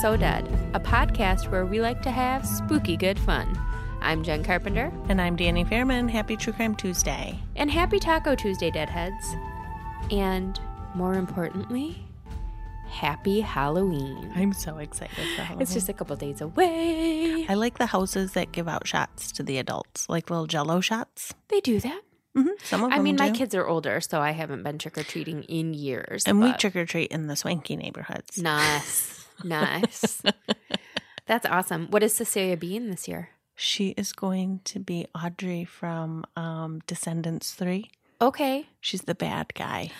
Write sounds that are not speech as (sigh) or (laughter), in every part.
So Dead, a podcast where we like to have spooky good fun. I'm Jen Carpenter, And I'm Danny Fairman. Happy True Crime Tuesday. and happy Taco Tuesday, Deadheads. And more importantly, happy Halloween. I'm so excited for Halloween. It's just a couple days away. I like the houses that give out shots to the adults, like little jello shots. They do that. hmm Some of I mean, my kids are older, so I haven't been trick or treating in years. And we trick or treat in the swanky neighborhoods. Nice. (laughs) Nice. That's awesome. What is Cecilia being this year? She is going to be Audrey from um, Descendants 3. Okay. She's the bad guy.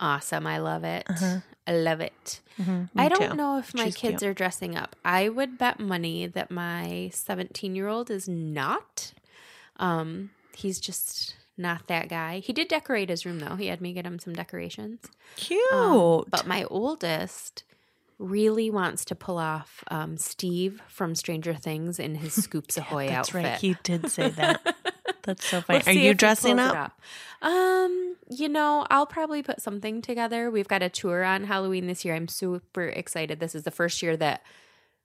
Awesome. I love it. Uh-huh. I love it. Mhm, I don't too. know if my She's kids cute. are dressing up. I would bet money that my 17 year old is not. Um, he's just not that guy. He did decorate his room though. He had me get him some decorations. Cute. Um, but my oldest really wants to pull off um, Steve from Stranger Things in his (laughs) Scoops Ahoy That's outfit. right. He did say that. (laughs) That's so funny. We'll Are you dressing it up? Um, you know, I'll probably put something together. We've got a tour on Halloween this year. I'm super excited. This is the first year that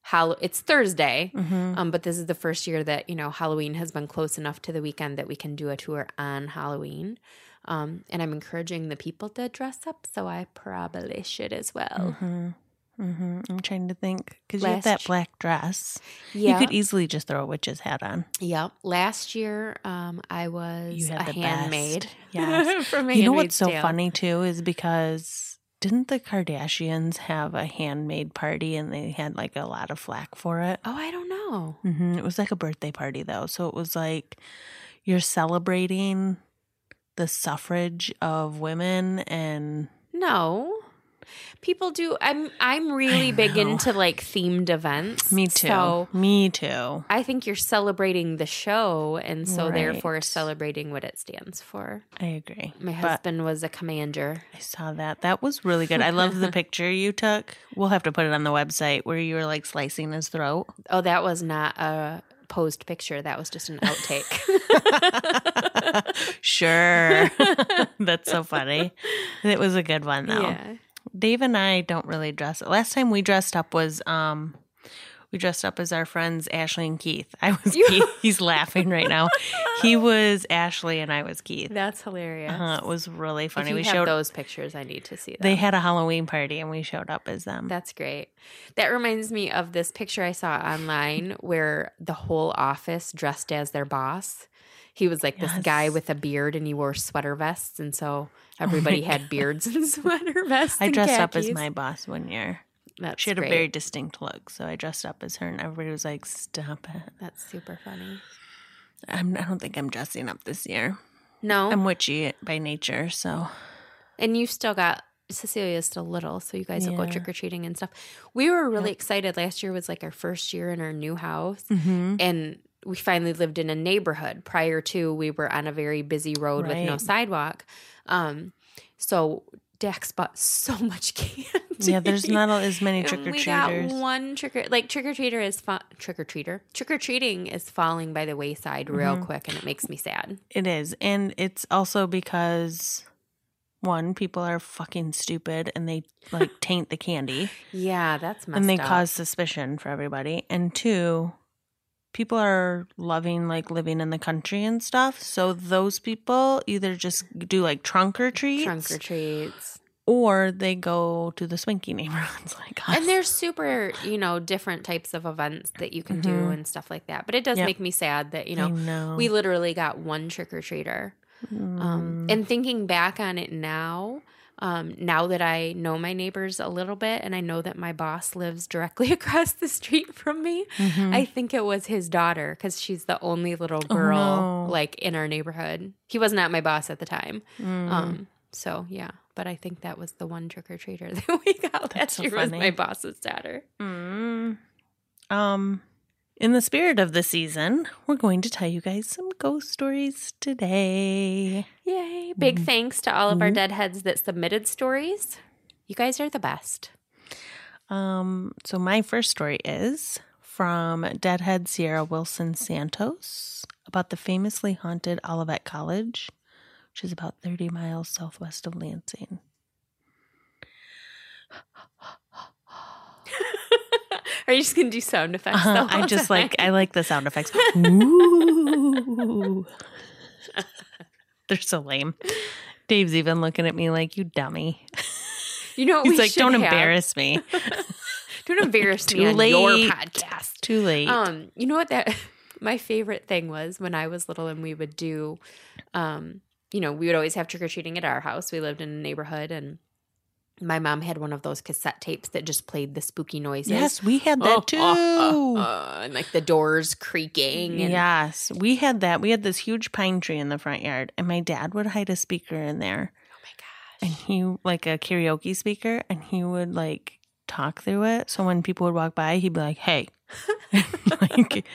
Hall- it's Thursday. Mhm. Um, but this is the first year that, you know, Halloween has been close enough to the weekend that we can do a tour on Halloween. Um, and I'm encouraging the people to dress up, so I probably should as well. hmm hmm I'm trying to think because you have that black dress. Yeah. You could easily just throw a witch's hat on. yeah. Last year, um, I was You had a the handmaid. (laughs) Yes. From a you know what's so Tale. funny too is because didn't the Kardashians have a handmaid party and they had like a lot of flack for it? Oh, I don't know. hmm It was like a birthday party though, so it was like you're celebrating the suffrage of women and No. People do I'm I'm really big into like themed events. me too. So me too. I think you're celebrating the show and so Right. therefore celebrating what it stands for. I agree. My But husband was a commander. I saw that. That was really good. I love the (laughs) picture you took. We'll have to put it on the website where you were like slicing his throat. Oh, that was not a posed picture. That was just an outtake. (laughs) sure. (laughs) That's so funny. It was a good one though. yeah. Dave and I don't really dress. Last time we dressed up was um we dressed up as our friends Ashley and Keith. I was Keith. He's laughing right now. He (laughs) was Ashley and I was Keith. That's hilarious. Uh, it was really funny. We have showed those pictures, I need to see them. they had a Halloween party and we showed up as them. That's great. That reminds me of this picture I saw online where the whole office dressed as their boss. He was like this guy with a beard and he wore sweater vests. And so everybody my (laughs) had beards and (laughs) sweater vests. I dressed up as my boss one year. That's She had great. a very distinct look, so I dressed up as her, and everybody was like, "Stop it!" That's super funny. I'm, I don't think I'm dressing up this year. No. I'm witchy by nature, so and you've still got Cecilia's still little, so you guys will go trick or treating and stuff. We were really Yep. excited. Last year was like our first year in our new house. mm-hmm. and we finally lived in a neighborhood. Prior to, we were on a very busy road with no sidewalk. Um, so Dax bought so (laughs) much candy. yeah. There's not as many trick or treaters. one trick or like trick or treater is fa- trick or treater. Trick or treating is falling by the wayside real Mhm. quick, and it makes me sad. It is, and it's also because one, people are fucking stupid and they like (laughs) taint the candy, Yeah, that's messed and they up. cause suspicion for everybody. And two, people are loving like living in the country and stuff. So those people either just do like trunk or treats, trunk or treats. or they go to the swanky neighborhoods (laughs) like us. And there's super, you know, different types of events that you can do Mhm. and stuff like that. But it does Yep. make me sad that, you know, know. we literally got one trick or treater. Um, Mm. and thinking back on it now, um, now that I know my neighbors a little bit and I know that my boss lives directly (laughs) across the street from me, Mhm. I think it was his daughter because she's the only little Oh, girl no. like in our neighborhood. He was not at my boss at the time. Mm. Um, so yeah, but I think that was the one trick or treater (laughs) that we got last That's so year was my boss's daughter. Mm. Um, in the spirit of the season, we're going to tell you guys some ghost stories today. Yay! Big Mhm. thanks to all of our Mhm. deadheads that submitted stories. You guys are the best. Um, so my first story is from Deadhead Sierra Wilson Santos about the famously haunted Olivet College, which is about 30 miles southwest of Lansing. (laughs) Are you just gonna do sound effects? Uh-huh, I just like I like the sound effects. (laughs) Ooh. (laughs) They're so lame. Dave's even looking at me like you dummy. You know what He's like, "Don't have? embarrass me." (laughs) Don't embarrass Too me on your podcast. Too late. Um, you know what that my favorite thing was when I was little and we would do um, you know, we would always have trick or treating at our house. We lived in a neighborhood and my mom had one of those cassette tapes that just played the spooky noises. yes, we had that Oh, too. uh, uh, uh, and like the doors creaking and Yes, we had that. We had this huge pine tree in the front yard, and my dad would hide a speaker in there, oh my gosh. and he like a karaoke speaker, and he would like talk through it. So when people would walk by, he'd be like, "Hey," (laughs) (laughs) like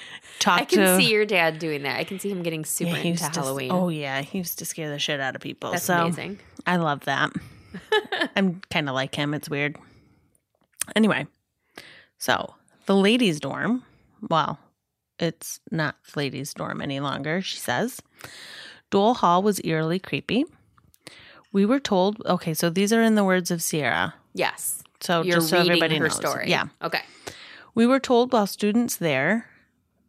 talk I can to. see your dad doing that. I can see him getting super he into used to- Halloween. oh yeah, he used to scare the shit out of people. That's so amazing. I love that. (laughs) I'm kind of like him. It's weird. Anyway, so the ladies' dorm, well, it's not the ladies' dorm any longer, she says. Dole Hall was eerily creepy. We were told, okay, so these are in the words of Sierra. Yes. So You're just so everybody her knows. story. Yeah. Okay. We were told while students there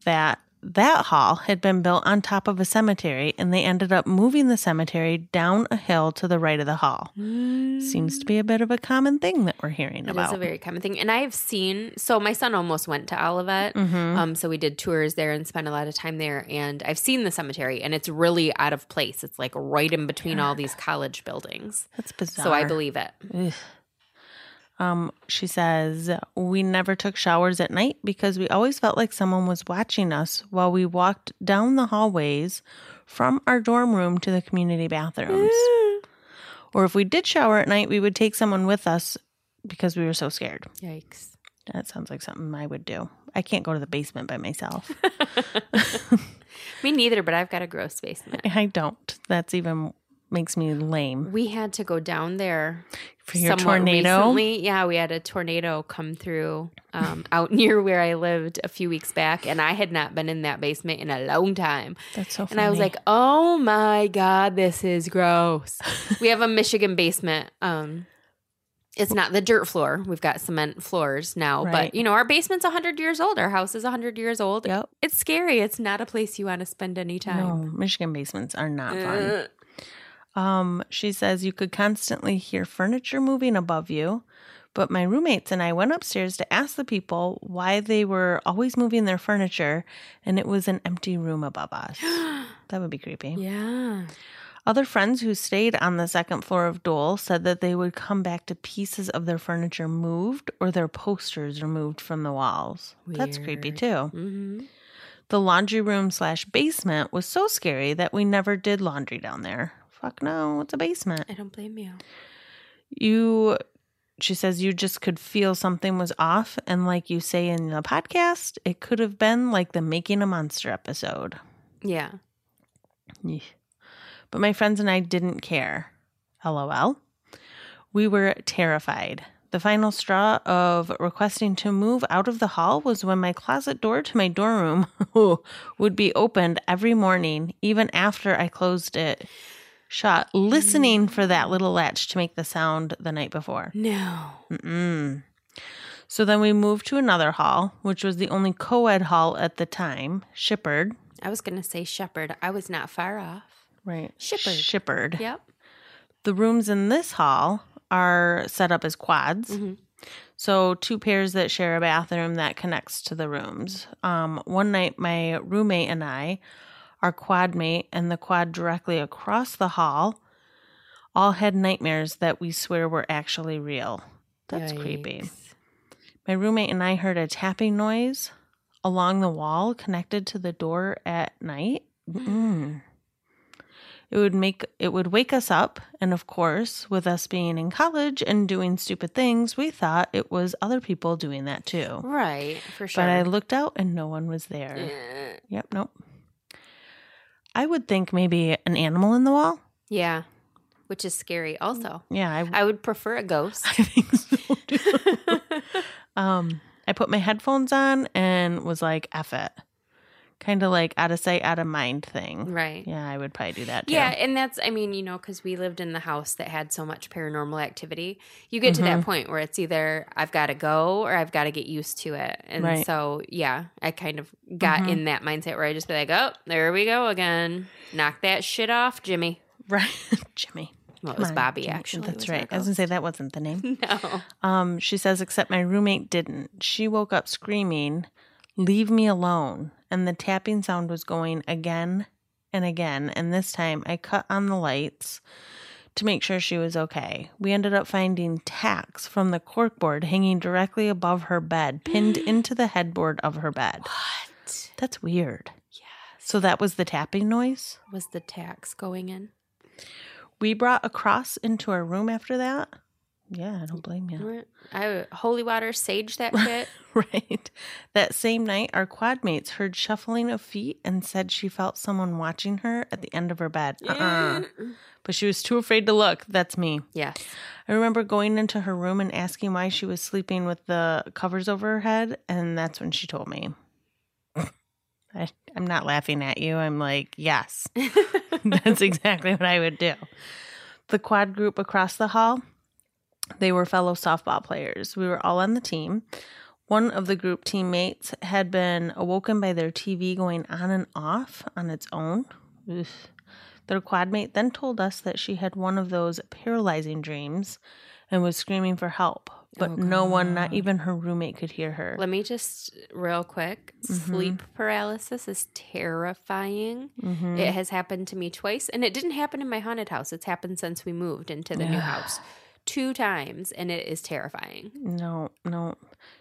that that hall had been built on top of a cemetery and they ended up moving the cemetery down a hill to the right of the hall. Seems to be a bit of a common thing that we're hearing It is about. It's a very common thing. And I've seen, so my son almost went to Olivet. Mhm. Um, so we did tours there and spent a lot of time there. And I've seen the cemetery and it's really out of place. It's like right in between all these college buildings. That's bizarre. So I believe it. Ugh. Um, she says, We never took showers at night because we always felt like someone was watching us while we walked down the hallways from our dorm room to the community bathrooms. (laughs) or if we did shower at night, we would take someone with us because we were so scared. Yikes. That sounds like something I would do. I can't go to the basement by myself. (laughs) Me neither, but I've got a gross basement. (laughs) I don't. That's even makes me lame. We had to go down there For your tornado? Recently. Yeah, we had a tornado come through um, (laughs) out near where I lived a few weeks back, and I had not been in that basement in a long time. That's so Funny. And. I was like, "Oh my god, this is gross." we have a (laughs) Michigan basement. Um, it's not the dirt floor. We've got cement floors now, Right. but you know, our basement's hundred years old. Our house is hundred years old. Yep. It's scary. It's not a place you want to spend any time. No, time. Michigan basements are not fun. Um, she says you could constantly hear furniture moving above you, but my roommates and I went upstairs to ask the people why they were always moving their furniture, and it was an empty room above us. (gasps) That would be creepy. yeah. Other friends who stayed on the second floor of Dole said that they would come back to pieces of their furniture moved or their posters removed from the walls. That's creepy Weird. too. hmm The laundry room slash basement was so scary that we never did laundry down there. Fuck no, it's a basement. I don't blame you. You, she says, you just could feel something was off. And like you say in the podcast, it could have been like the Making a Monster episode. Yeah. Yeesh. But my friends and I didn't care. LOL. We were terrified. The final straw of requesting to move out of the hall was when my closet door to my dorm room (laughs) would be opened every morning, even after I closed it shut, listening for that little latch to make the sound the night before. No. Mm-mm. So then we moved to another hall, which was the only co ed hall at the time, Shipherd. I was going to say shepherd. I was not far off. Right. Shipherd. Shipherd. Yep. The rooms in this hall are set up as quads. Mhm. So, two pairs that share a bathroom that connects to the rooms. Um, one night, my roommate and I, our quad mate, and the quad directly across the hall all had nightmares that we swear were actually real. That's creepy. My roommate and I heard a tapping noise along the wall connected to the door at night. Mm. It would make it would wake us up, and of course, with us being in college and doing stupid things, we thought it was other people doing that too. Right. For sure. But I looked out and no one was there. Eh. Yep, nope. I would think maybe an animal in the wall. Yeah. Which is scary also. Yeah, I, I would prefer a ghost. (laughs) I think so. too. (laughs) um, I put my headphones on and was like, "F it," kind of like out of sight, out of mind thing. Right. Yeah, I would probably do that too. Yeah, and that's I mean, you know, because we lived in the house that had so much paranormal activity. You get to that Mhm. point where it's either I've got to go or I've got to get used to it. And Right. so, yeah, I kind of got Mhm. in that mindset where I just be like, oh, there we go again. Knock that shit off, Jimmy. Right. (laughs) Jimmy. Well, it was on, Bobby, Jimmy. actually. That's right. I was going to say that wasn't the name. (laughs) No. Um, she says, except my roommate didn't. She woke up screaming, Leave me alone. And the tapping sound was going again and again. And this time I cut on the lights to make sure she was okay. We ended up finding tacks from the corkboard hanging directly above her bed, pinned (gasps) into the headboard of her bed. What? That's weird. Yes. So that was the tapping noise? Was the tacks going in? We brought a cross into our room after that. Yeah, I don't blame you. I holy water sage that (laughs) shit. Right. That same night, our quad mates heard shuffling of feet and said she felt someone watching her at the end of her bed. Uh-uh. But she was too afraid to look. That's me. Yes. I remember going into her room and asking why she was sleeping with the covers over her head, and that's when she told me. (laughs) I, I'm not laughing at you. I'm like, yes, (laughs) that's exactly what I would do. The quad group across the hall, they were fellow softball players. We were all on the team. One of the group teammates had been awoken by their TV going on and off on its own. Oof. Their quad mate then told us that she had one of those paralyzing dreams and was screaming for help, but Oh, no one, not even her roommate, could hear her. Let me just real quick. Sleep paralysis is terrifying. Mhm. It has happened to me twice, and it didn't happen in my haunted house. It's happened since we moved into the new (sighs) house two times, and it is terrifying. No, no.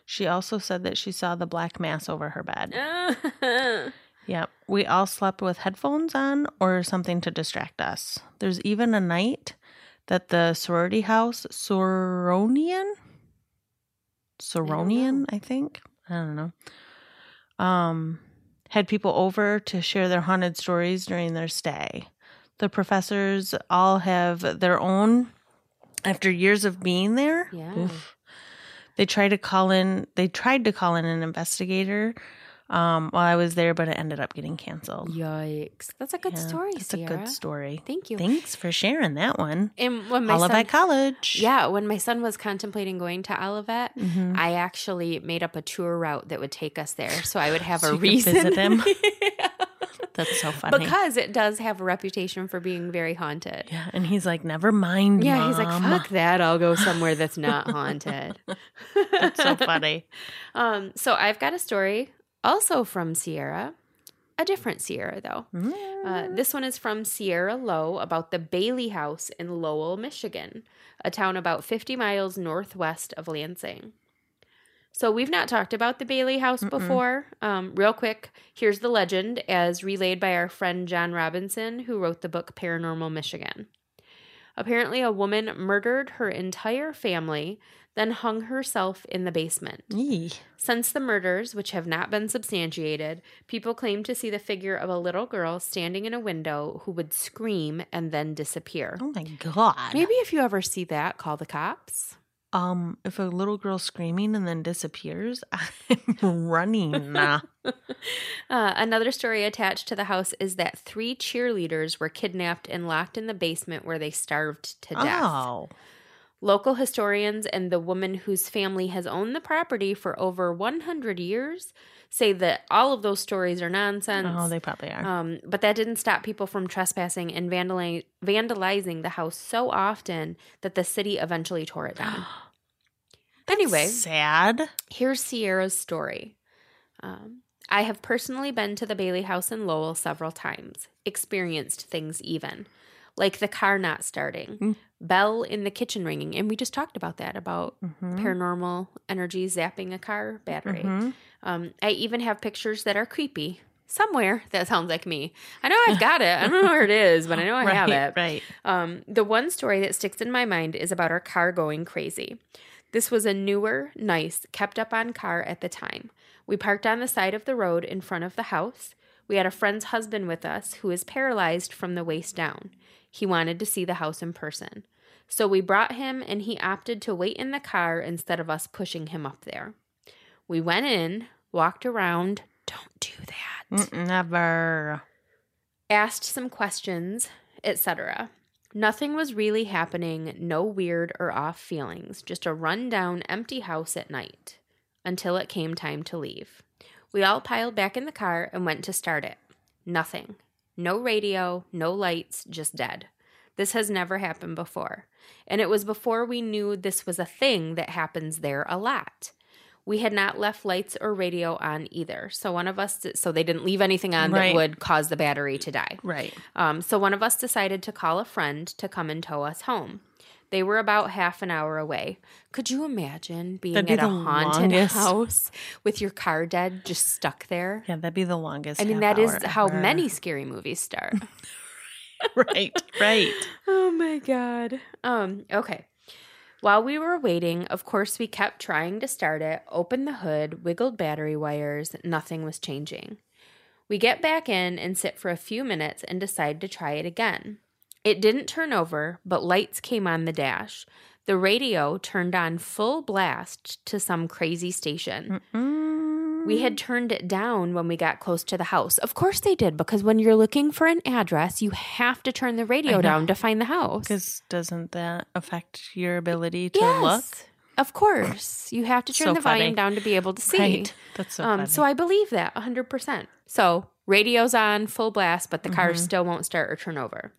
She also said that she saw the black mass over her bed. (laughs) Yep. We all slept with headphones on or something to distract us. There's even a night that the sorority house, Soronian? Soronian, I think. I don't know. Um, had people over to share their haunted stories during their stay. The professors all have their own after years of being there. Yeah. oof. They tried to call in they tried to call in an investigator um, while I was there, but it ended up getting canceled. Yikes! That's a good Yeah, story, It's Sierra. a good story. Thank you. Thanks for sharing that one. and when my Olivet son, College. yeah, when my son was contemplating going to Olivet, Mhm. I actually made up a tour route that would take us there, so I would have So a reason. visit him? (laughs) That's so funny. because it does have a reputation for being very haunted. yeah, and he's like, never mind. Yeah, he's like, fuck that. I'll go somewhere that's not haunted. (laughs) That's so funny. (laughs) Um, so I've got a story also from Sierra, a different Sierra though. Uh, this one is from Sierra Low about the Bailey House in Lowell, Michigan, a town about 50 miles northwest of Lansing. So we've not talked about the Bailey House before. Um, real quick, here's the legend as relayed by our friend John Robinson, who wrote the book Paranormal Michigan. Apparently, a woman murdered her entire family, then hung herself in the basement. Yee. Since the murders, which have not been substantiated, people claim to see the figure of a little girl standing in a window who would scream and then disappear. Oh my god. Maybe if you ever see that, call the cops. Um, if a little girl screaming and then disappears, (laughs) I'm running. (laughs) Uh, another story attached to the house is that three cheerleaders were kidnapped and locked in the basement where they starved to death. Oh. Local historians and the woman whose family has owned the property for over 100 years say that all of those stories are nonsense. Oh, they probably are. Um, but that didn't stop people from trespassing and vandali- vandalizing the house so often that the city eventually tore it down. (gasps) (gasps) anyway, sad. here's Sierra's story. Um, I have personally been to the Bailey House in Lowell several times, experienced things even, like the car not starting, Mm. Bell in the kitchen ringing, and we just talked about that about Mhm. paranormal energy zapping a car battery. Mhm. Um, I even have pictures that are creepy. Somewhere (laughs) that sounds like me. I know I've got it. I don't know where it is, but I know (laughs) I right, have it. Right. Um, the one story that sticks in my mind is about our car going crazy. This was a newer, nice, kept up on car at the time. We parked on the side of the road in front of the house. We had a friend's husband with us who is paralyzed from the waist down. He wanted to see the house in person. So we brought him and he opted to wait in the car instead of us pushing him up there. We went in, walked around. Don't do that. Mm, Never. asked some questions, etc. Nothing was really happening, no weird or off feelings, just a rundown, empty house at night until it came time to leave. We all piled back in the car and went to start it. Nothing. No radio, no lights, just dead. This has never happened before. And it was before we knew this was a thing that happens there a lot. We had not left lights or radio on either. So one of us, so they didn't leave anything on Right. that would cause the battery to die. Right. Um, so one of us decided to call a friend to come and tow us home. They were about half an hour away. Could you imagine being That'd be at a haunted longest. house with your car dead, just stuck there? Yeah, that'd be the longest. I mean, that is how ever. many (laughs) scary movies start. (laughs) right. Right. (laughs) oh my god. Um, okay. While we were waiting, of course, we kept trying to start it, opened the hood, wiggled battery wires, nothing was changing. We get back in and sit for a few minutes and decide to try it again. It didn't turn over, but lights came on the dash. The radio turned on full blast to some crazy station. Mm. We had turned it down when we got close to the house. Of course they did, because when you're looking for an address, you have to turn the radio down to find the house. Because doesn't that affect your ability to look? Of course. You have to turn So the volume down to be able to see. Right. That's so um, funny. so I believe that 100%. So radio's on full blast, but the car Mhm. still won't start or turn over.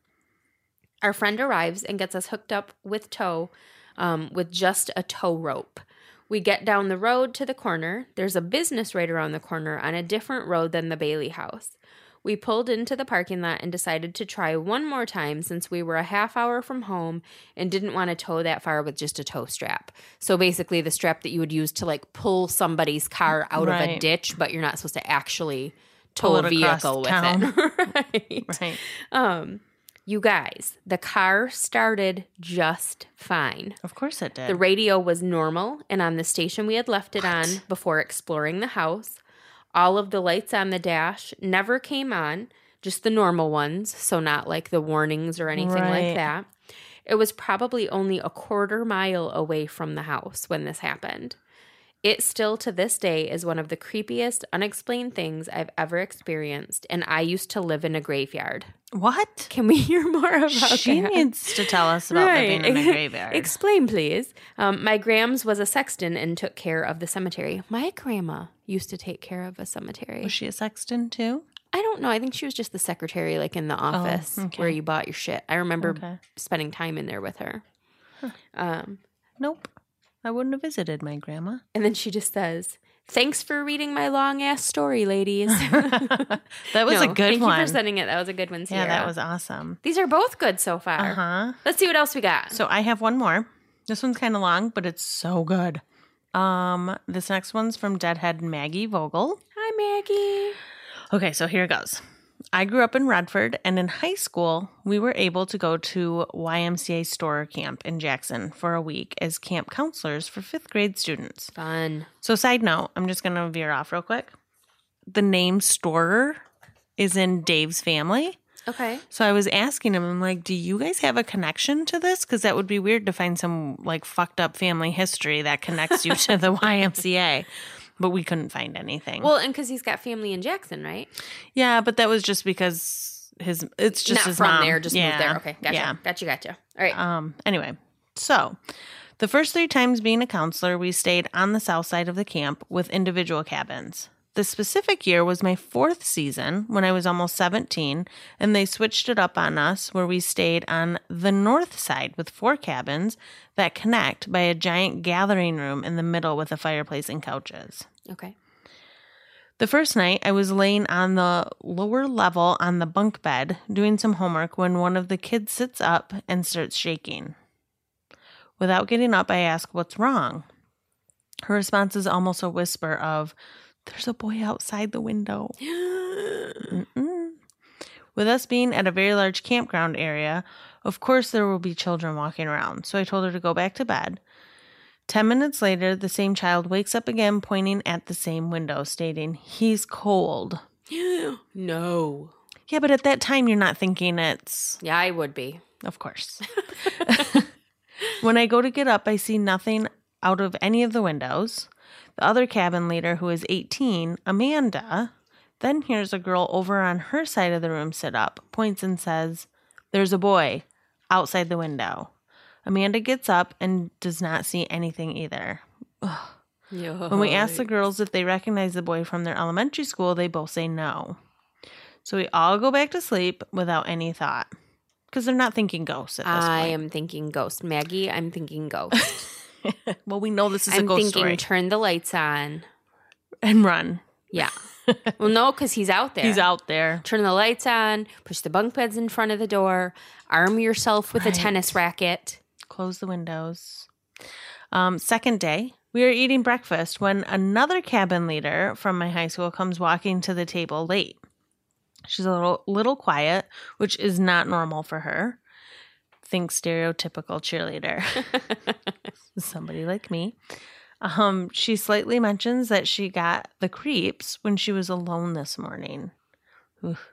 Our friend arrives and gets us hooked up with tow um, with just a tow rope. We get down the road to the corner. There's a business right around the corner on a different road than the Bailey house. We pulled into the parking lot and decided to try one more time since we were a half hour from home and didn't want to tow that far with just a tow strap. So basically, the strap that you would use to like pull somebody's car out of a ditch, but you're not supposed to actually tow a vehicle with town. it. (laughs) right. right. Um, you guys, the car started just fine. Of course it did. The radio was normal and on the station we had left it on before exploring the house. All of the lights on the dash never came on, just the normal ones, so not like the warnings or anything Right. like that. It was probably only a quarter mile away from the house when this happened. It still to this day is one of the creepiest, unexplained things I've ever experienced, and I used to live in a graveyard. what? Can we hear more about She that? needs to tell us about living in a graveyard. (laughs) Explain, please. Um, my grams was a sexton and took care of the cemetery. My grandma used to take care of a cemetery. Was she a sexton too? I don't know. I think she was just the secretary, like in the office okay. where you bought your shit. I remember Okay. spending time in there with her. Um, Nope. I wouldn't have visited my grandma. and then she just says, "Thanks for reading my long ass story, ladies." (laughs) that was No, a good thank one. you for sending it. That was a good one, yeah, that was awesome. These are both good so far. Uh huh. Let's see what else we got. So I have one more. This one's kind of long, but it's so good. Um, this next one's from Deadhead Maggie Vogel. Hi, Maggie. Okay, so here it goes. I grew up in Redford, and in high school, we were able to go to YMCA Storer Camp in Jackson for a week as camp counselors for fifth grade students. Fun. So, side note, I'm just going to veer off real quick. The name Storer is in Dave's family. Okay. So I was asking him, I'm like, do you guys have a connection to this? Because that would be weird to find some like fucked up family history that connects you to the (laughs) YMCA. But we couldn't find anything. Well, and because he's got family in Jackson, right? yeah, but that was just because his it's just Not his from mom. there, just yeah, moved there. Okay, gotcha. Yeah. Gotcha, gotcha. All right. Um. Anyway, so the first three times being a counselor, we stayed on the south side of the camp with individual cabins. The specific year was my fourth season when I was almost 17, and they switched it up on us where we stayed on the north side with four cabins that connect by a giant gathering room in the middle with a fireplace and couches. okay. The first night, I was laying on the lower level on the bunk bed doing some homework when one of the kids sits up and starts shaking. Without getting up, I ask, What's wrong? Her response is almost a whisper of, There's a boy outside the window. (gasps) With us being at a very large campground area, of course there will be children walking around, so I told her to go back to bed. Ten minutes later, the same child wakes up again, pointing at the same window, stating, He's cold. (gasps) no. Yeah, but at that time, you're not thinking it's, Yeah, I would be. of course. (laughs) when I go to get up, I see nothing out of any of the windows. The other cabin leader, who is 18, Amanda, then hears a girl over on her side of the room sit up, points and says, There's a boy outside the window. Amanda gets up and does not see anything either. When we ask the girls if they recognize the boy from their elementary school, they both say no. So we all go back to sleep without any thought because they're not thinking ghosts at this I point. am thinking ghost. Maggie, I'm thinking ghost. (laughs) (laughs) well, we know this is a I'm ghost thinking story. turn the lights on. and run. Yeah. (laughs) well, no, because he's out there. He's out there. Turn the lights on, push the bunk beds in front of the door, arm yourself with Right. a tennis racket. Close the windows. Um, second day, we are eating breakfast when another cabin leader from my high school comes walking to the table late. She's a little little quiet, which is not normal for her. Think stereotypical cheerleader. (laughs) Somebody like me. Um, she slightly mentions that she got the creeps when she was alone this morning. Oof.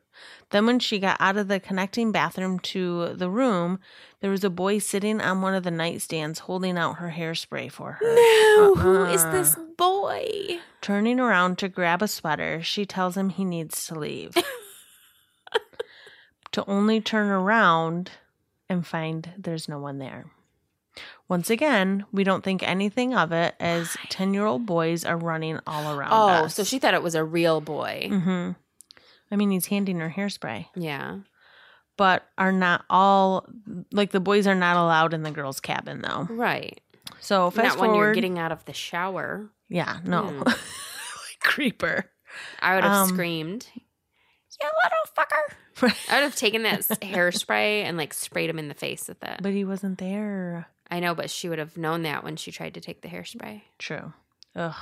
Then, when she got out of the connecting bathroom to the room, there was a boy sitting on one of the nightstands holding out her hairspray for her. No, who is Uh-uh. this boy? Turning around to grab a sweater, she tells him he needs to leave. (laughs) to only turn around and find there's no one there. Once again, we don't think anything of it as 10 year old boys are running all around Oh, us. so she thought it was a real boy. hmm I mean, he's handing her hairspray, Yeah. but are not all like the boys are not allowed in the girls' cabin though. Right. So fast Not when forward, you're getting out of the shower. yeah, no, like (laughs) creeper. I would have Um, screamed, You little fucker. (laughs) I would have taken that (laughs) hairspray and like sprayed him in the face with it. but he wasn't there. I know, but she would have known that when she tried to take the hairspray. True. Ugh.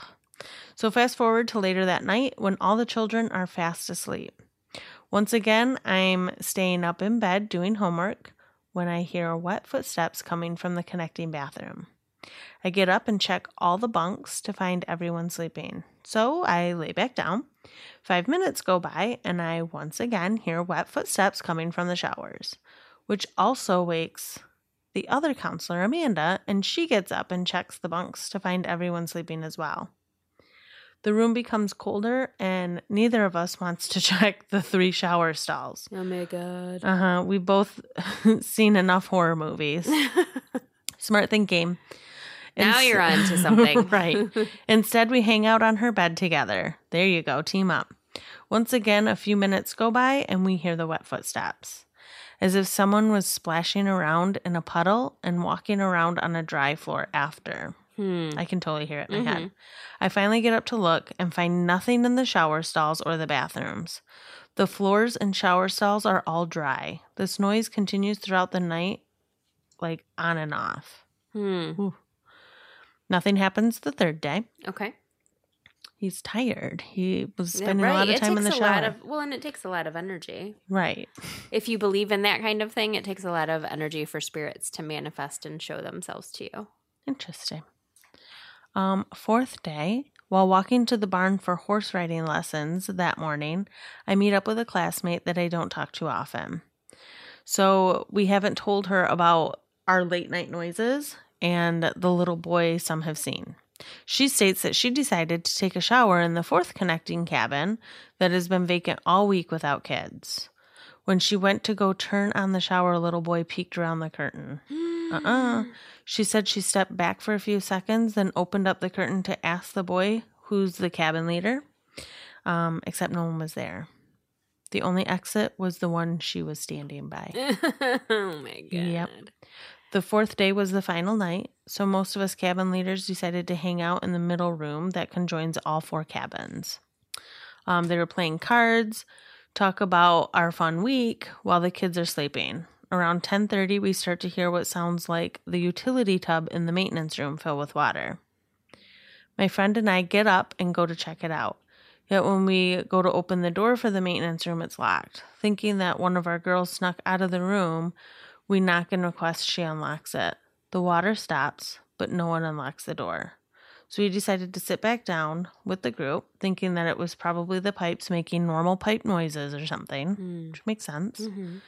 So fast forward to later that night when all the children are fast asleep. Once again, I'm staying up in bed doing homework when I hear wet footsteps coming from the connecting bathroom. I get up and check all the bunks to find everyone sleeping. So I lay back down. Five minutes go by, and I once again hear wet footsteps coming from the showers, which also wakes the other counselor, Amanda, and she gets up and checks the bunks to find everyone sleeping as well. The room becomes colder, and neither of us wants to (laughs) check the three shower stalls. Oh my god. Uh huh. We've both (laughs) seen enough horror movies. (laughs) Smart thinking. Now you're on to (laughs) something. right. (laughs) Instead, we hang out on her bed together. There you go, team up. Once again, a few minutes go by and we hear the wet footsteps, as if someone was splashing around in a puddle and walking around on a dry floor after. Hmm. I can totally hear it in my head. I finally get up to look and find nothing in the shower stalls or the bathrooms. The floors and shower stalls are all dry. This noise continues throughout the night, like on and off. Hmm. Nothing happens the third day. Okay. He's tired. He was Yeah, spending a lot of time in the a shower. lot of well, and it takes a lot of energy. right. If you believe in that kind of thing, it takes a lot of energy for spirits to manifest and show themselves to you. Interesting. Um, fourth day, while walking to the barn for horse riding lessons that morning, I meet up with a classmate that I don't talk to often. So we haven't told her about our late night noises and the little boy some have seen. She states that she decided to take a shower in the fourth connecting cabin that has been vacant all week without kids. When she went to go turn on the shower, a little boy peeked around the curtain. Uh uh She said she stepped back for a few seconds, then opened up the curtain to ask the boy who's the cabin leader, um, except no one was there. The only exit was the one she was standing by. (laughs) oh my god. Yep. The fourth day was the final night, so most of us cabin leaders decided to hang out in the middle room that conjoins all four cabins. Um, they were playing cards, talk about our fun week while the kids are sleeping. Around 10:30 we start to hear what sounds like the utility tub in the maintenance room fill with water. My friend and I get up and go to check it out. Yet when we go to open the door for the maintenance room, it's locked. Thinking that one of our girls snuck out of the room, we knock and request she unlocks it. The water stops, but no one unlocks the door. So we decided to sit back down with the group, thinking that it was probably the pipes making normal pipe noises or something, Mm. which makes sense. Mhm.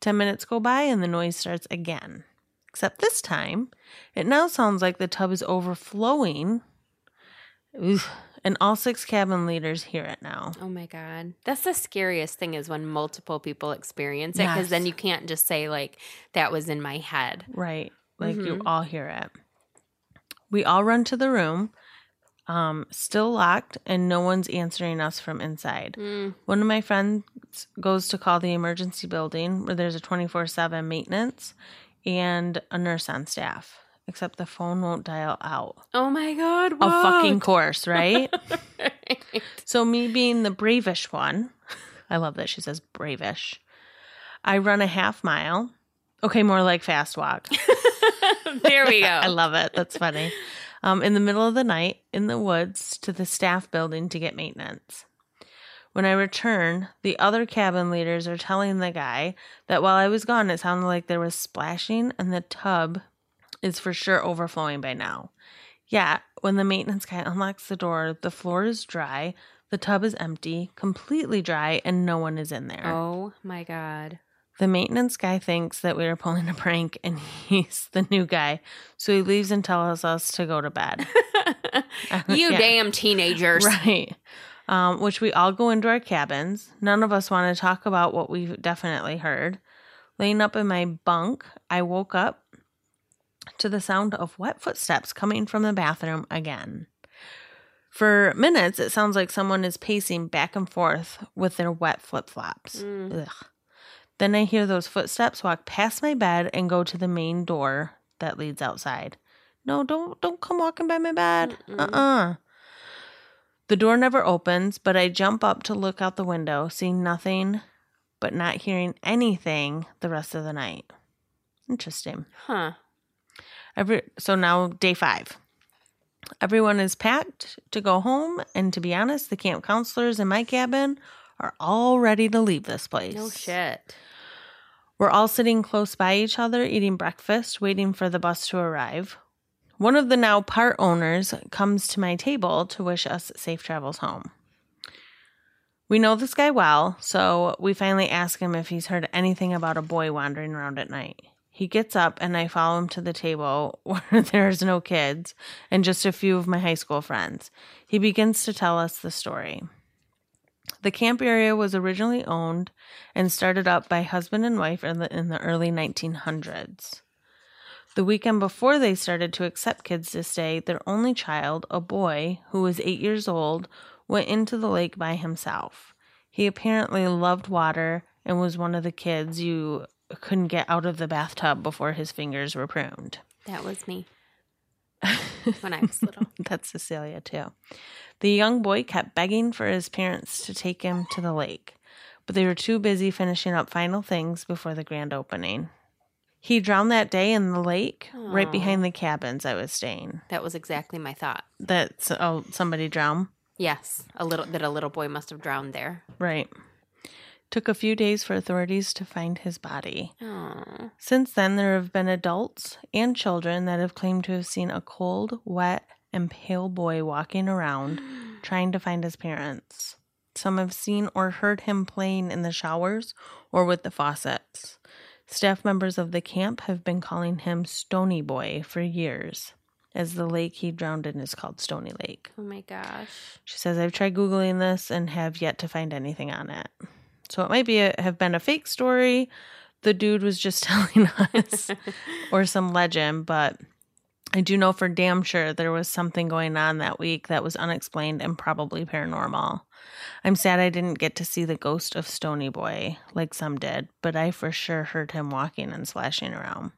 10 minutes go by and the noise starts again. Except this time, it now sounds like the tub is overflowing. Oof. And all six cabin leaders hear it now. Oh my god. That's the scariest thing is when multiple people experience it because Yes. then you can't just say like that was in my head. Right. Like you Mhm. all hear it. We all run to the room, um, still locked, and no one's answering us from inside. Mm. One of my friends goes to call the emergency building where there's a 24 7 maintenance and a nurse on staff, except the phone won't dial out. Oh my god. A fucking course, (laughs) right? so, me being the bravish one, (laughs) I love that she says bravish. I run a half mile. Okay, more like fast walk. (laughs) there we go. I love it. That's funny. Um, in the middle of the night in the woods to the staff building to get maintenance. When I return, the other cabin leaders are telling the guy that while I was gone, it sounded like there was splashing and the tub is for sure overflowing by now. Yeah, when the maintenance guy unlocks the door, the floor is dry, the tub is empty, completely dry, and no one is in there. oh my god. The maintenance guy thinks that we are pulling a prank and (laughs) he's the new guy. So he leaves and tells us to go to bed. (laughs) you (laughs) Yeah. damn teenagers. Right. Um, which we all go into our cabins. None of us want to talk about what we've definitely heard. Laying up in my bunk, I woke up to the sound of wet footsteps coming from the bathroom again. For minutes, it sounds like someone is pacing back and forth with their wet flip flops. Mm. Then I hear those footsteps walk past my bed and go to the main door that leads outside. No, don't don't come walking by my bed. Mm-mm. Uh-uh. The door never opens, but I jump up to look out the window, seeing nothing but not hearing anything the rest of the night. Interesting. Huh. Every so now day 5. Everyone is packed to go home, and to be honest, the camp counselors in my cabin are all ready to leave this place. No shit. We're all sitting close by each other, eating breakfast, waiting for the bus to arrive. One of the now part owners comes to my table to wish us safe travels home. We know this guy well, so we finally ask him if he's heard anything about a boy wandering around at night. He gets up and I follow him to the table (laughs) where there's no kids and just a few of my high school friends. He begins to tell us the story. The camp area was originally owned and started up by husband and wife in the, in the early 1900s. The weekend before they started to accept kids to stay, their only child, a boy who was eight years old, went into the lake by himself. He apparently loved water and was one of the kids you couldn't get out of the bathtub before his fingers were pruned. That was me (laughs) when I was little. That's Cecilia, too. The young boy kept begging for his parents to take him to the lake, but they were too busy finishing up final things before the grand opening. He drowned that day in the lake right behind the cabins I was staying. That was exactly my thought. That oh somebody drowned. Yes, a little that a little boy must have drowned there. Right. Took a few days for authorities to find his body. Oh, Since then, there have been adults and children that have claimed to have seen a cold, wet, and pale boy walking around (gasps) trying to find his parents. Some have seen or heard him playing in the showers or with the faucets. Staff members of the camp have been calling him Stony Boy for years, as the lake he drowned in is called Stony Lake. oh my gosh. She says, I've tried Googling this and have yet to find anything on it. So it might be a, have been a fake story. The dude was just (laughs) telling us, or some legend, but I do know for damn sure there was something going on that week that was unexplained and probably paranormal. I'm sad I didn't get to see the ghost of Stony Boy like some did, but I for sure heard him walking and slashing around.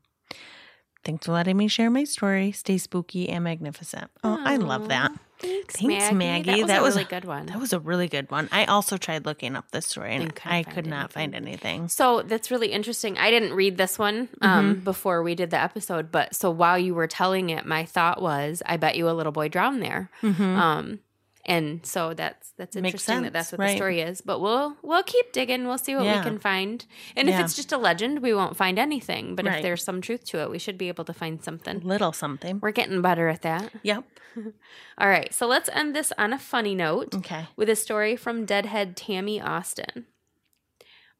Thanks for letting me share my story. Stay spooky and magnificent. Oh, I love that. Thanks, Thanks, Maggie. Maggie. That was That a was- really good one. That was a really good one. I also tried looking up this story and And I could not find anything. So that's really interesting. I didn't read this one um, Mm-hmm. before we did the episode, but so while you were telling it, my thought was, I bet you a little boy drowned there. Mhm. Um, and so that's that's Makes interesting that that's what right. the story is. But we'll we'll keep digging. We'll see what Yeah. we can find. And if it's just a legend, we won't find anything. But Right. if there's some truth to it, we should be able to find something. Little something. We're getting better at that. Yep. (laughs) All right, so let's end this on a funny note Okay. with a story from Deadhead Tammy Austin.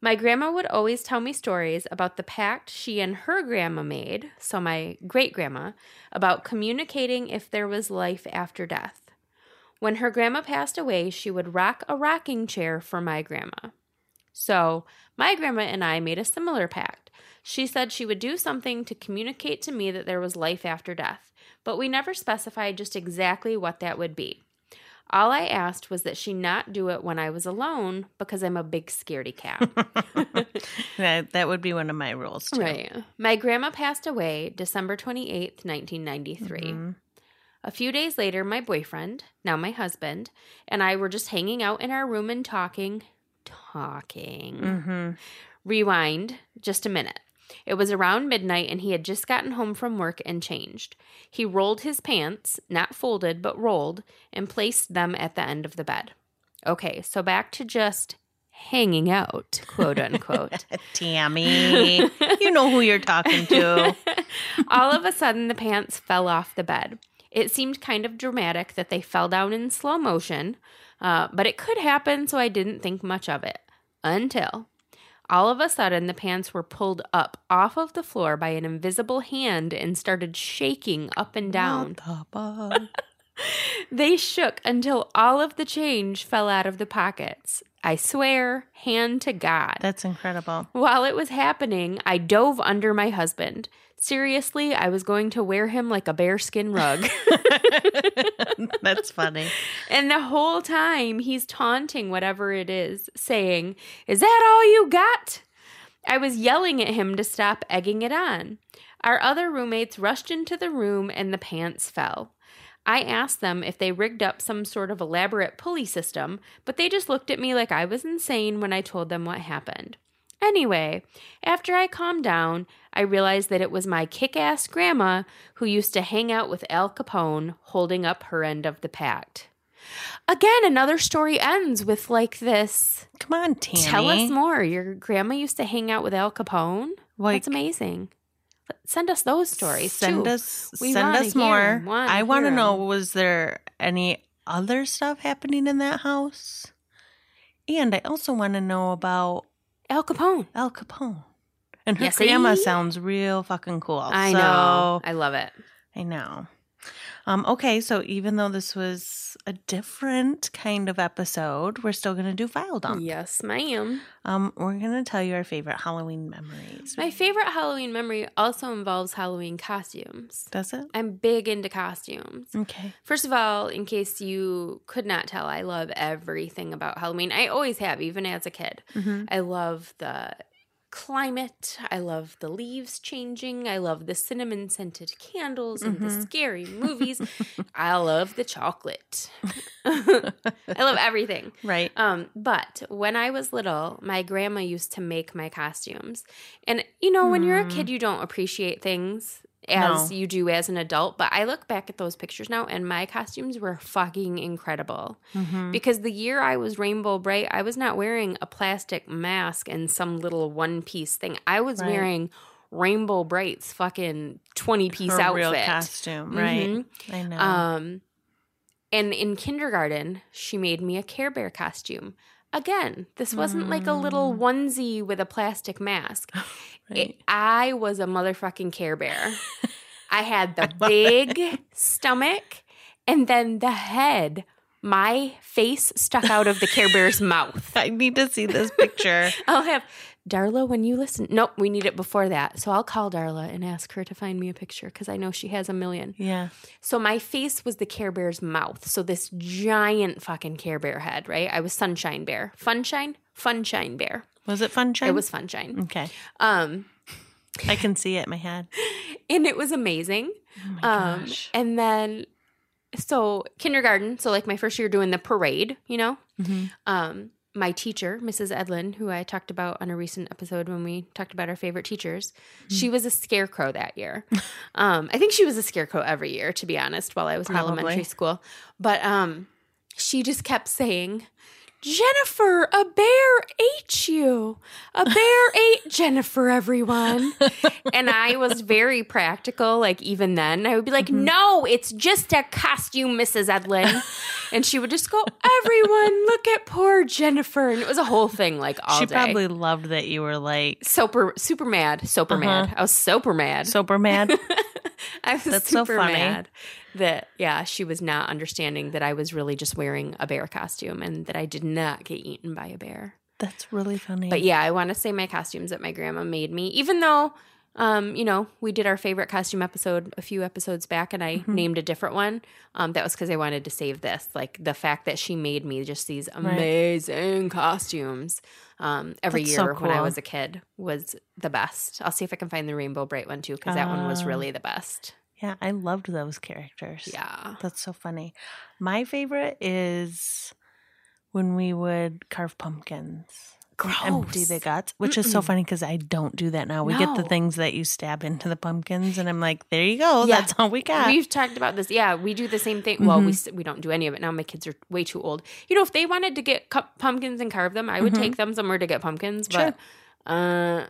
My grandma would always tell me stories about the pact she and her grandma made, so my great grandma, about communicating if there was life after death. When her grandma passed away, she would rock a rocking chair for my grandma. So, my grandma and I made a similar pact. She said she would do something to communicate to me that there was life after death, but we never specified just exactly what that would be. All I asked was that she not do it when I was alone because I'm a big scaredy cat. (laughs) That, that would be one of my rules too. right. My grandma passed away December 28th, 1993. Mhm. A few days later, my boyfriend, now my husband, and I were just hanging out in our room and talking. Talking. Mhm. Rewind just a minute. It was around midnight and he had just gotten home from work and changed. He rolled his pants, not folded, but rolled, and placed them at the end of the bed. Okay, so back to just hanging out, quote unquote. (laughs) Tammy, you know who you're talking to. (laughs) All of a sudden, the pants fell off the bed. It seemed kind of dramatic that they fell down in slow motion, uh, but it could happen, so I didn't think much of it. Until all of a sudden, the pants were pulled up off of the floor by an invisible hand and started shaking up and down. What the fuck? They shook until all of the change fell out of the pockets. I swear, hand to God. That's incredible. While it was happening, I dove under my husband. Seriously, I was going to wear him like a bearskin rug. (laughs) (laughs) That's funny. and the whole time, he's taunting whatever it is, saying, Is that all you got? I was yelling at him to stop egging it on. Our other roommates rushed into the room and the pants fell. I asked them if they rigged up some sort of elaborate pulley system, but they just looked at me like I was insane when I told them what happened. Anyway, after I calmed down, I realized that it was my kick ass grandma who used to hang out with Al Capone holding up her end of the pact. Again, another story ends with like this. Come on, Tammy. Tell us more. Your grandma used to hang out with Al Capone? Like, That's amazing. Send us those stories. Send too. us We send us more. I want to know: was there any other stuff happening in that house? And I also want to know about Al Capone. Al Capone. And her Yeah, grandma sounds real fucking cool. I So- know. I love it. I know. Um, okay, so even though this was a different kind of episode, we're still going to do file dump. Yes, ma'am. Um, we're going to tell you our favorite Halloween memories. My favorite Halloween memory also involves Halloween costumes. Does it? I'm big into costumes. Okay. First of all, in case you could not tell, I love everything about Halloween. I always have, even as a kid. Mm-hmm. I love the climate. I love the leaves changing. I love the cinnamon scented candles and the Mhm. scary movies. (laughs) I love the chocolate. (laughs) I love everything. Right. Um, but when I was little, my grandma used to make my costumes. And you know, when you're a Hmm. kid, you don't appreciate things as No. you do as an adult. But I look back at those pictures now and my costumes were fucking incredible. Mm-hmm. Because the year I was Rainbow Brite, I was not wearing a plastic mask and some little one piece thing. I was Right. wearing Rainbow Brite's fucking 20 piece Her outfit. real costume, right? Mhm. I know. Um, and in kindergarten, she made me a Care Bear costume. Again, this wasn't like a little Mm. onesie with a plastic mask. (laughs) right. It- I was a motherfucking Care Bear. (laughs) I had the big stomach and then the head. My face stuck out of the Care Bear's (laughs) mouth. I need to see this picture. I'll have Darla when you listen. Nope, we need it before that. So I'll call Darla and ask her to find me a picture because I know she has a million. yeah. So my face was the Care Bear's mouth. So this giant fucking Care Bear head, right? I was Sunshine Bear. Funshine? Funshine Bear. Was it fun? It was Funshine. Okay. Um, I can see it in my head. (laughs) and it was amazing. Oh my Um, gosh. and then so kindergarten, so like my first year doing the parade, you know, Mhm. um, my teacher, Mrs. Edlin, who I talked about on a recent episode when we talked about our favorite teachers, Mm-hmm. she was a scarecrow that year. (laughs) um, I think she was a scarecrow every year, to be honest, while I was in elementary school. But um, she just kept saying, Jennifer, a bear ate you. A bear (laughs) ate Jennifer, everyone. and I was very practical, like even then. I would be like, Mm-hmm. no, it's just a costume, Mrs. Edlin. and she would just go, everyone, look at poor Jennifer. And it was a whole thing, like all she day. probably loved that you were like super, super mad, super Uh-huh. mad. I was super mad. super mad. (laughs) I was That's so funny. mad. That yeah, she was not understanding that I was really just wearing a bear costume and that I did not get eaten by a bear. That's really funny. But yeah, I want to say my costumes that my grandma made me, even though, um, you know, we did our favorite costume episode a few episodes back and I Mm-hmm. named a different one. Um, that was because I wanted to save this. Like the fact that she made me just these amazing costumes um, every That's so year when I was a kid was the best. I'll see if I can find the Rainbow Brite one too, because that one was Ah. really the best. Yeah, I loved those characters. Yeah. That's so funny. My favorite is when we would carve pumpkins. and Empty the guts, which is so funny because I don't do that now. We get the things that you stab into the pumpkins, and I'm like, there you go. Yeah. That's all we got. We've talked about this. Yeah, we do the same thing. Well, we Mm-hmm. we don't do any of it now. My kids are way too old. You know, if they wanted to get cu- pumpkins and carve them, I would Mhm. take them somewhere to get pumpkins. Sure. But uh,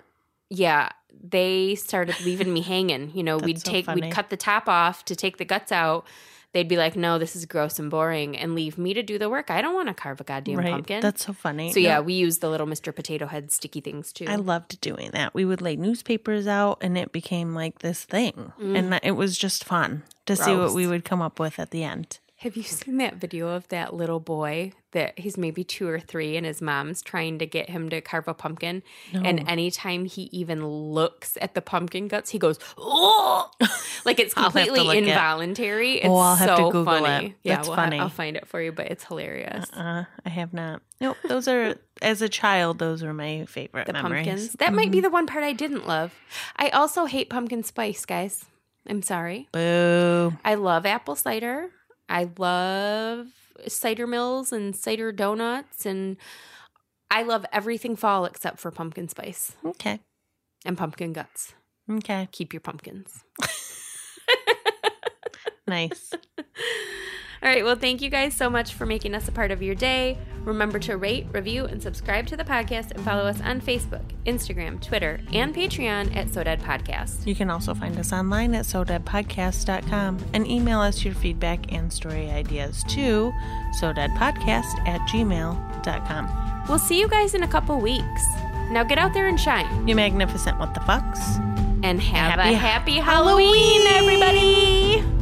yeah, they started leaving me hanging. You know, (laughs) we'd so take funny. we'd cut the top off to take the guts out. They'd be like, "No, this is gross and boring," and leave me to do the work. I don't want to carve a goddamn right. pumpkin. That's so funny. so yeah, No, we use the little Mr. Potato Head sticky things too. I loved doing that. We would lay newspapers out, and it became like this thing, and it was just fun to see what Mm. We would come up with at the end. Have you seen that video of that little boy that he's maybe two or three and his mom's trying to get him to carve a pumpkin? And anytime he even looks at the pumpkin guts, he goes, oh, like it's (laughs) to completely involuntary. It's Oh, I'll have to so Google funny. it. Yeah, That's we'll funny. I'll find it for you, but it's hilarious. Uh, I have not. Nope. Those are as a child. Those were my favorite the memories. pumpkins. That might be the one part I didn't love. I also hate pumpkin spice, guys. I'm sorry. Boo. I love apple cider. I love cider mills and cider donuts and I love everything fall except for pumpkin spice Okay. and pumpkin guts. Okay. Keep your pumpkins. (laughs) Nice. (laughs) All right, well, thank you guys so much for making us a part of your day. Remember to rate, review, and subscribe to the podcast and follow us on Facebook, Instagram, Twitter, and Patreon at SoDad Podcast. You can also find us online at sodadpodcast.com and email us your feedback and story ideas to sodadpodcast at gmail.com. We'll see you guys in a couple weeks. Now get out there and shine You magnificent what the fucks. and have Happy a happy Halloween, everybody.